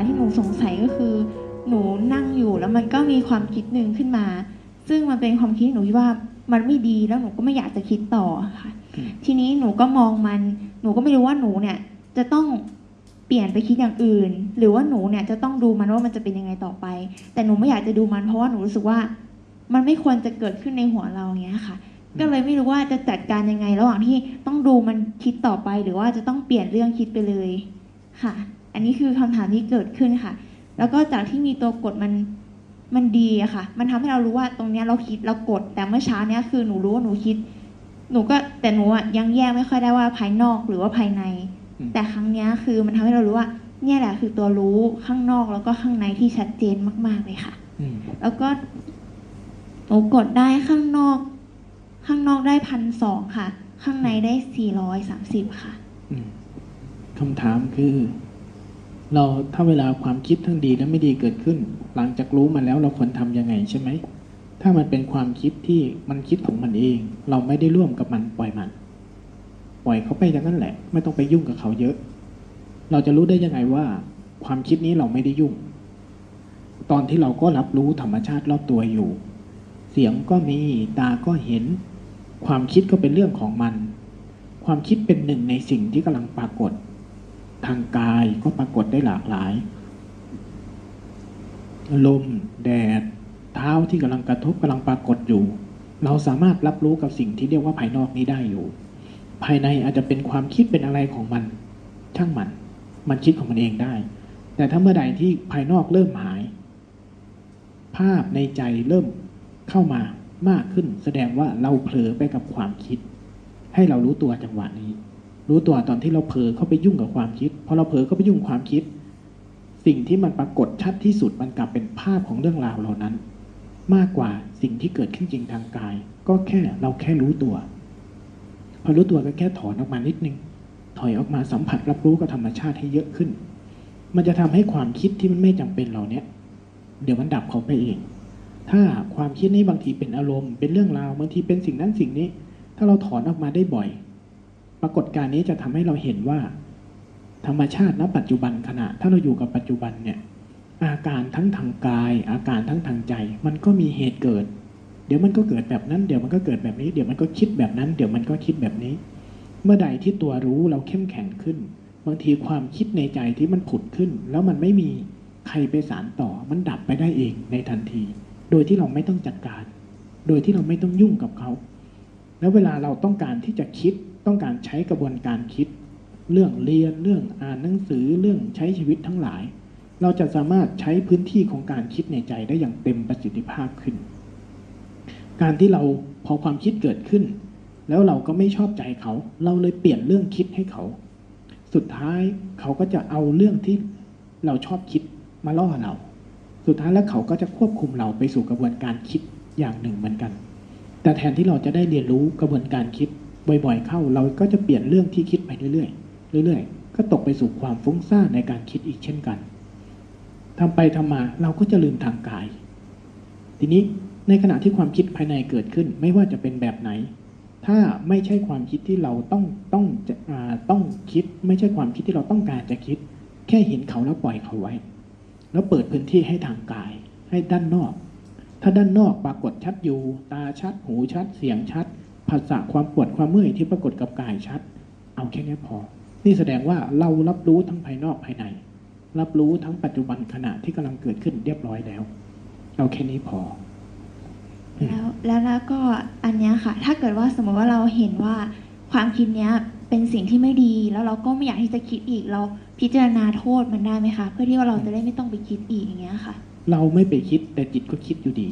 ค่ะที่หนูสงสัยก็คือ หนูนั่งอยู่แล้วมันก็มีความคิดหนึ่งขึ้นมา ซึ่งมันเป็นความคิดที่หนูคิดว่ามันไม่ดีแล้วหนูก็ไม่อยากจะคิดต่อค่ะอืมทีนี้หนูก็มองมัน หนูก็ไม่รู้ว่าหนูเนี่ย จะต้องเปลี่ยนไปคิดอย่างอื่น หรือว่าหนูเนี่ยจะต้องดูมันว่ามันจะเป็นยังไงต่อไป แต่หนูไม่อยากจะดูมัน เพราะว่าหนูรู้สึกว่า มันไม่ควรจะเกิดขึ้นในหัวเราอย่างเงี้ยค่ะ ก็เลยไม่รู้ว่าจะจัดการยังไง ระหว่างที่ต้องดูมันคิดต่อไป หรือว่าจะต้องเปลี่ยนเรื่องคิดไปเลยค่ะ อันนี้คือคำถามที่เกิดขึ้นค่ะ แล้วก็จากที่มีตัวกดมันมันดีอะค่ะ มันทำให้เรารู้ว่าตรงเนี้ยเราคิดเรากด แต่เมื่อเช้าเนี้ยคือหนูรู้ว่าหนูคิด หนูก็แต่หนูอะยังแยกไม่ค่อยได้ว่าภายนอกหรือว่าภายในอืมแต่ครั้งเนี้ยคือมันทำให้เรารู้ว่า เนี่ยแหละคือตัวรู้ข้างนอกแล้วก็ข้างในที่ชัดเจนมาก ๆเลยค่ะอืมแล้วก็หนูกดได้ข้างนอก ข้างนอกได้พันสองค่ะ ข้างในได้สี่ร้อยสามสิบค่ะอืมคำถามคือ เราถ้าเวลาความคิดทั้งดีและไม่ดีเกิดขึ้น หลังจากรู้มาแล้วเราควรทำยังไงใช่ไหม ถ้ามันเป็นความคิดที่มันคิดของมันเอง เราไม่ได้ร่วมกับมันปล่อยมัน ปล่อยเขาไปอย่างนั้นแหละ ไม่ต้องไปยุ่งกับเขาเยอะ เราจะรู้ได้ยังไงว่า ความคิดนี้เราไม่ได้ยุ่ง ตอนที่เราก็รับรู้ธรรมชาติรอบตัวอยู่ เสียงก็มีตาก็เห็น ความคิดก็เป็นเรื่องของมัน ความคิดเป็นหนึ่งในสิ่งที่กำลังปรากฏ ทางกายก็ปรากฏได้หลากหลาย ลม แดด เท้าที่กำลังกระทบกำลังปรากฏอยู่ เราสามารถรับรู้กับสิ่งที่เรียกว่าภายนอกนี้ได้อยู่ ภายในอาจจะเป็นความคิดเป็นอะไรของมัน ช่างมัน มันคิดของมันเองได้ แต่ถ้าเมื่อใดที่ภายนอกเริ่มหาย ภาพในใจเริ่มเข้ามามากขึ้น แสดงว่าเราเผลอไปกับความคิด ให้เรารู้ตัวจังหวะนี้ รู้ตัวตอนที่เราเผลอเข้าไปยุ่งกับความคิดพอเราเผลอเข้าไปยุ่งความคิด สิ่งที่มันปรากฏชัดที่สุดมันกลับเป็นภาพของเรื่องราวเหล่านั้น มากกว่าสิ่งที่เกิดขึ้นจริงทางกาย ก็แค่เราแค่รู้ตัว พอรู้ตัวก็แค่ถอนออกมานิดนึง ถอยออกมาสัมผัสรับรู้กับธรรมชาติให้เยอะขึ้น มันจะทำให้ความคิดที่มันไม่จำเป็นเหล่าเนี้ยเดี๋ยวมันดับเขาไปเอง ถ้าความคิดนี้บางทีเป็นอารมณ์ เป็นเรื่องราว บางทีเป็นสิ่งนั้นสิ่งนี้ ถ้าเราถอนออกมาได้บ่อย ปรากฏการณ์นี้จะทำให้เราเห็นว่า ธรรมชาติณปัจจุบันขณะ ถ้าเราอยู่กับปัจจุบันเนี่ยอาการทั้งทางกาย อาการทั้งทางใจ มันก็มีเหตุเกิด เดี๋ยวมันก็เกิดแบบนั้น เดี๋ยวมันก็เกิดแบบนี้ เดี๋ยวมันก็คิดแบบนั้น เดี๋ยวมันก็คิดแบบนี้ เมื่อใดที่ตัวรู้เราเข้มแข็งขึ้น บางทีความคิดในใจที่มันผุดขึ้น แล้วมันไม่มีใครไปสารต่อ มันดับไปได้เองในทันที โดยที่เราไม่ต้องจัดการ โดยที่เราไม่ต้องยุ่งกับเขา แล้วเวลาเราต้องการที่จะคิด ต้องการใช้กระบวนการคิด เรื่องเรียนเรื่องอ่านหนังสือเรื่องใช้ชีวิตทั้งหลาย เราจะสามารถใช้พื้นที่ของการคิดในใจได้อย่างเต็มประสิทธิภาพขึ้น การที่เราพอความคิดเกิดขึ้น แล้วเราก็ไม่ชอบใจเขา เราเลยเปลี่ยนเรื่องคิดให้เขา สุดท้ายเขาก็จะเอาเรื่องที่เราชอบคิดมาล่อเรา สุดท้ายแล้วเขาก็จะควบคุมเราไปสู่กระบวนการคิดอย่างหนึ่งเหมือนกัน แต่แทนที่เราจะได้เรียนรู้กระบวนการคิด บ่อยๆเข้าเราก็จะเปลี่ยนเรื่องที่คิดไปเรื่อยๆเรื่อยๆ ก็ตกไปสู่ความฟุ้งซ่านในการคิดอีกเช่นกันทำไปทำมาเราก็จะลืมทางกาย ทีนี้ในขณะที่ความคิดภายในเกิดขึ้นไม่ว่าจะเป็นแบบไหน ถ้าไม่ใช่ความคิดที่เราต้องต้องจะต้องคิด ไม่ใช่ความคิดที่เราต้องการจะคิด แค่เห็นเขาแล้วปล่อยเขาไว้ แล้วเปิดพื้นที่ให้ทางกาย ให้ด้านนอก ถ้าด้านนอกปรากฏชัดอยู่ ตาชัด หูชัด เสียงชัด ภาษาความปวดความเมื่อยที่ปรากฏกับกายชัด เอาแค่นี้พอ นี่แสดงว่าเรารับรู้ทั้งภายนอกภายใน รับรู้ทั้งปัจจุบันขณะที่กำลังเกิดขึ้นเรียบร้อยแล้ว เอาแค่นี้พอ แล้วแล้วแล้วก็อันเนี้ยค่ะ ถ้าเกิดว่าสมมติว่าเราเห็นว่าความคิดเนี้ยเป็นสิ่งที่ไม่ดีแล้วเราก็ไม่อยากที่จะคิดอีก เราพิจารณาโทษมันได้ไหมคะ เพื่อที่ว่าเราจะได้ไม่ต้องไปคิดอีกอย่างเงี้ยค่ะ เราไม่ไปคิดแต่จิตก็คิดอยู่ดี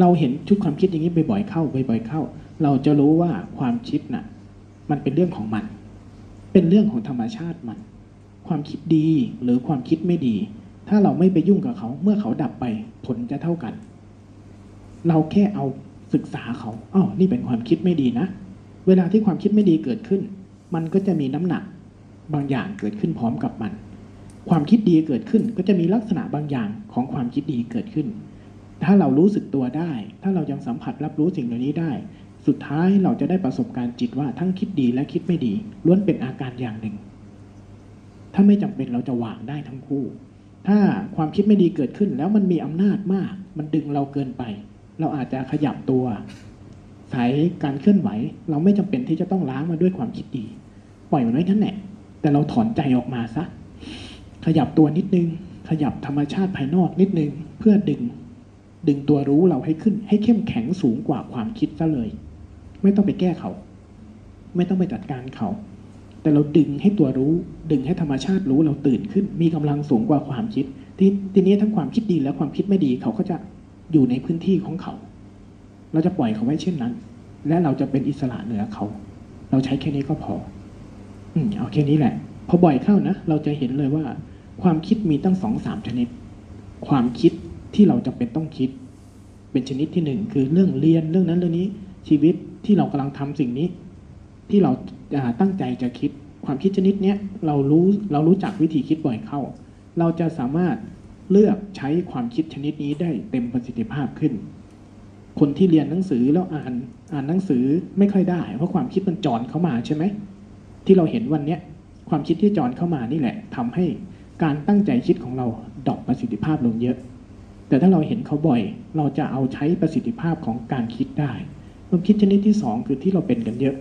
เราเห็นชุดความคิดอย่างนี้บ่อยๆเข้าบ่อยๆเข้า เราจะรู้ว่าความคิดน่ะ มันเป็นเรื่องของมัน เป็นเรื่องของธรรมชาติมัน ความคิดดีหรือความคิดไม่ดี ถ้าเราไม่ไปยุ่งกับเขา เมื่อเขาดับไปผลจะเท่ากัน เราแค่เอาศึกษาเขาอ๋อนี่เป็นความคิดไม่ดีนะ เวลาที่ความคิดไม่ดีเกิดขึ้น มันก็จะมีน้ำหนักบางอย่างเกิดขึ้นพร้อมกับมัน ความคิดดีเกิดขึ้นก็จะมีลักษณะบางอย่างของความคิดดีเกิดขึ้น ถ้าเรารู้สึกตัวได้ ถ้าเรายังสัมผัสรับรู้สิ่งเหล่านี้ได้ สุดท้ายเราจะได้ประสบการณ์จิตว่าทั้งคิดดีและคิดไม่ดีล้วนเป็นอาการอย่างหนึ่ง ถ้าไม่จำเป็นเราจะวางได้ทั้งคู่ ถ้าความคิดไม่ดีเกิดขึ้นแล้วมันมีอำนาจมาก มันดึงเราเกินไป เราอาจจะขยับตัวสายการเคลื่อนไหว เราไม่จำเป็นที่จะต้องล้างมาด้วยความคิดดี ปล่อยมันไว้นั่นแหละแต่เราถอนใจออกมาซะขยับตัวนิดนึง ขยับธรรมชาติภายนอกนิดนึง เพื่อดึง ดึงตัวรู้เราให้ขึ้น ให้เข้มแข็งสูงกว่าความคิดซะเลย ไม่ต้องไปแก้เขา ไม่ต้องไปจัดการเขา แต่เราดึงให้ตัวรู้ ดึงให้ธรรมชาติรู้เราตื่นขึ้น มีกำลังสูงกว่าความคิดทีทีนี้ทั้งความคิดดีและความคิดไม่ดีเขาก็จะอยู่ในพื้นที่ของเขา เราจะปล่อยเขาไว้เช่นนั้น และเราจะเป็นอิสระเหนือเขา เราใช้แค่นี้ก็พอ อืมเอาแค่นี้แหละ พอบ่อยเข้านะเราจะเห็นเลยว่า ความคิดมีตั้งสองสามชนิด ความคิด ที่เราจะเป็นต้องคิด เป็นชนิดที่หนึ่งคือเรื่องเรียนเรื่องนั้นเรื่องนี้ชีวิตที่เรากำลังทำสิ่งนี้ ที่เราตั้งใจจะคิด ความคิดชนิดเนี้ยเรารู้เรารู้จักวิธีคิดบ่อยเข้า เราจะสามารถเลือกใช้ความคิดชนิดนี้ได้เต็มประสิทธิภาพขึ้น คนที่เรียนหนังสือแล้วอ่านอ่านหนังสือไม่ค่อยได้ เพราะความคิดมันจอนเข้ามาใช่ไหมที่เราเห็นวันเนี้ยความคิดที่จอนเข้ามานี่แหละทำให้การตั้งใจคิดของเราดรอปประสิทธิภาพลงเยอะ แต่ถ้าเราเห็นเขาบ่อย เราจะเอาใช้ประสิทธิภาพของการคิดได้ความคิดชนิดที่สองคือที่เราเป็นกันเยอะ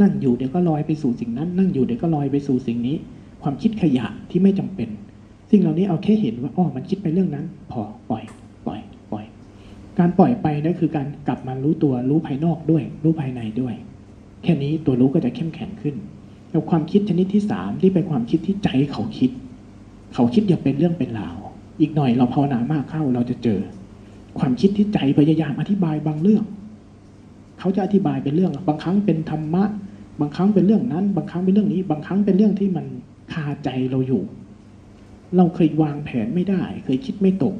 นั่งอยู่เดี๋ยวก็ลอยไปสู่สิ่งนั้น นั่งอยู่เดี๋ยวก็ลอยไปสู่สิ่งนี้ ความคิดขยะที่ไม่จำเป็น สิ่งเหล่านี้เอาแค่เห็นว่าอ๋อมันคิดไปเรื่องนั้น พอปล่อย ปล่อย ปล่อย การปล่อยไปนั่นคือการกลับมารู้ตัวรู้ภายนอกด้วย รู้ภายในด้วย แค่นี้ตัวรู้ก็จะเข้มแข็งขึ้นแล้วความคิดชนิดที่สามที่เป็นความคิดที่ใจเขาคิด เขาคิดอย่าเป็นเรื่องเป็นราว อีกหน่อยเราภาวนามากเข้าเราจะเจอ ความคิดที่ใจพยายามอธิบายบางเรื่อง เขาจะอธิบายเป็นเรื่อง บางครั้งเป็นธรรมะ บางครั้งเป็นเรื่องนั้น บางครั้งเป็นเรื่องนี้ บางครั้งเป็นเรื่องที่มันคาใจเราอยู่ เราเคยวางแผนไม่ได้ เคยคิดไม่ตก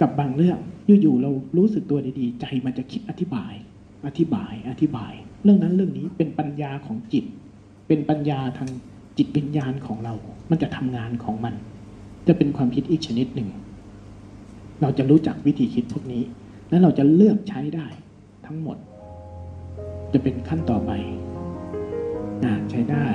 กับบางเรื่องอยู่ๆเรารู้สึกตัวดีๆ ใจมันจะคิดอธิบาย อธิบาย อธิบาย เรื่องนั้นเรื่องนี้เป็นปัญญาของจิต เป็นปัญญาทางจิตวิญญาณของเรา มันจะทำงานของมัน จะเป็นความคิดอีกชนิดหนึ่ง เราจะรู้จักวิธีคิดพวกนี้ และเราจะเลือกใช้ได้ทั้งหมด จะเป็นขั้นต่อไปอ่าใช้ได้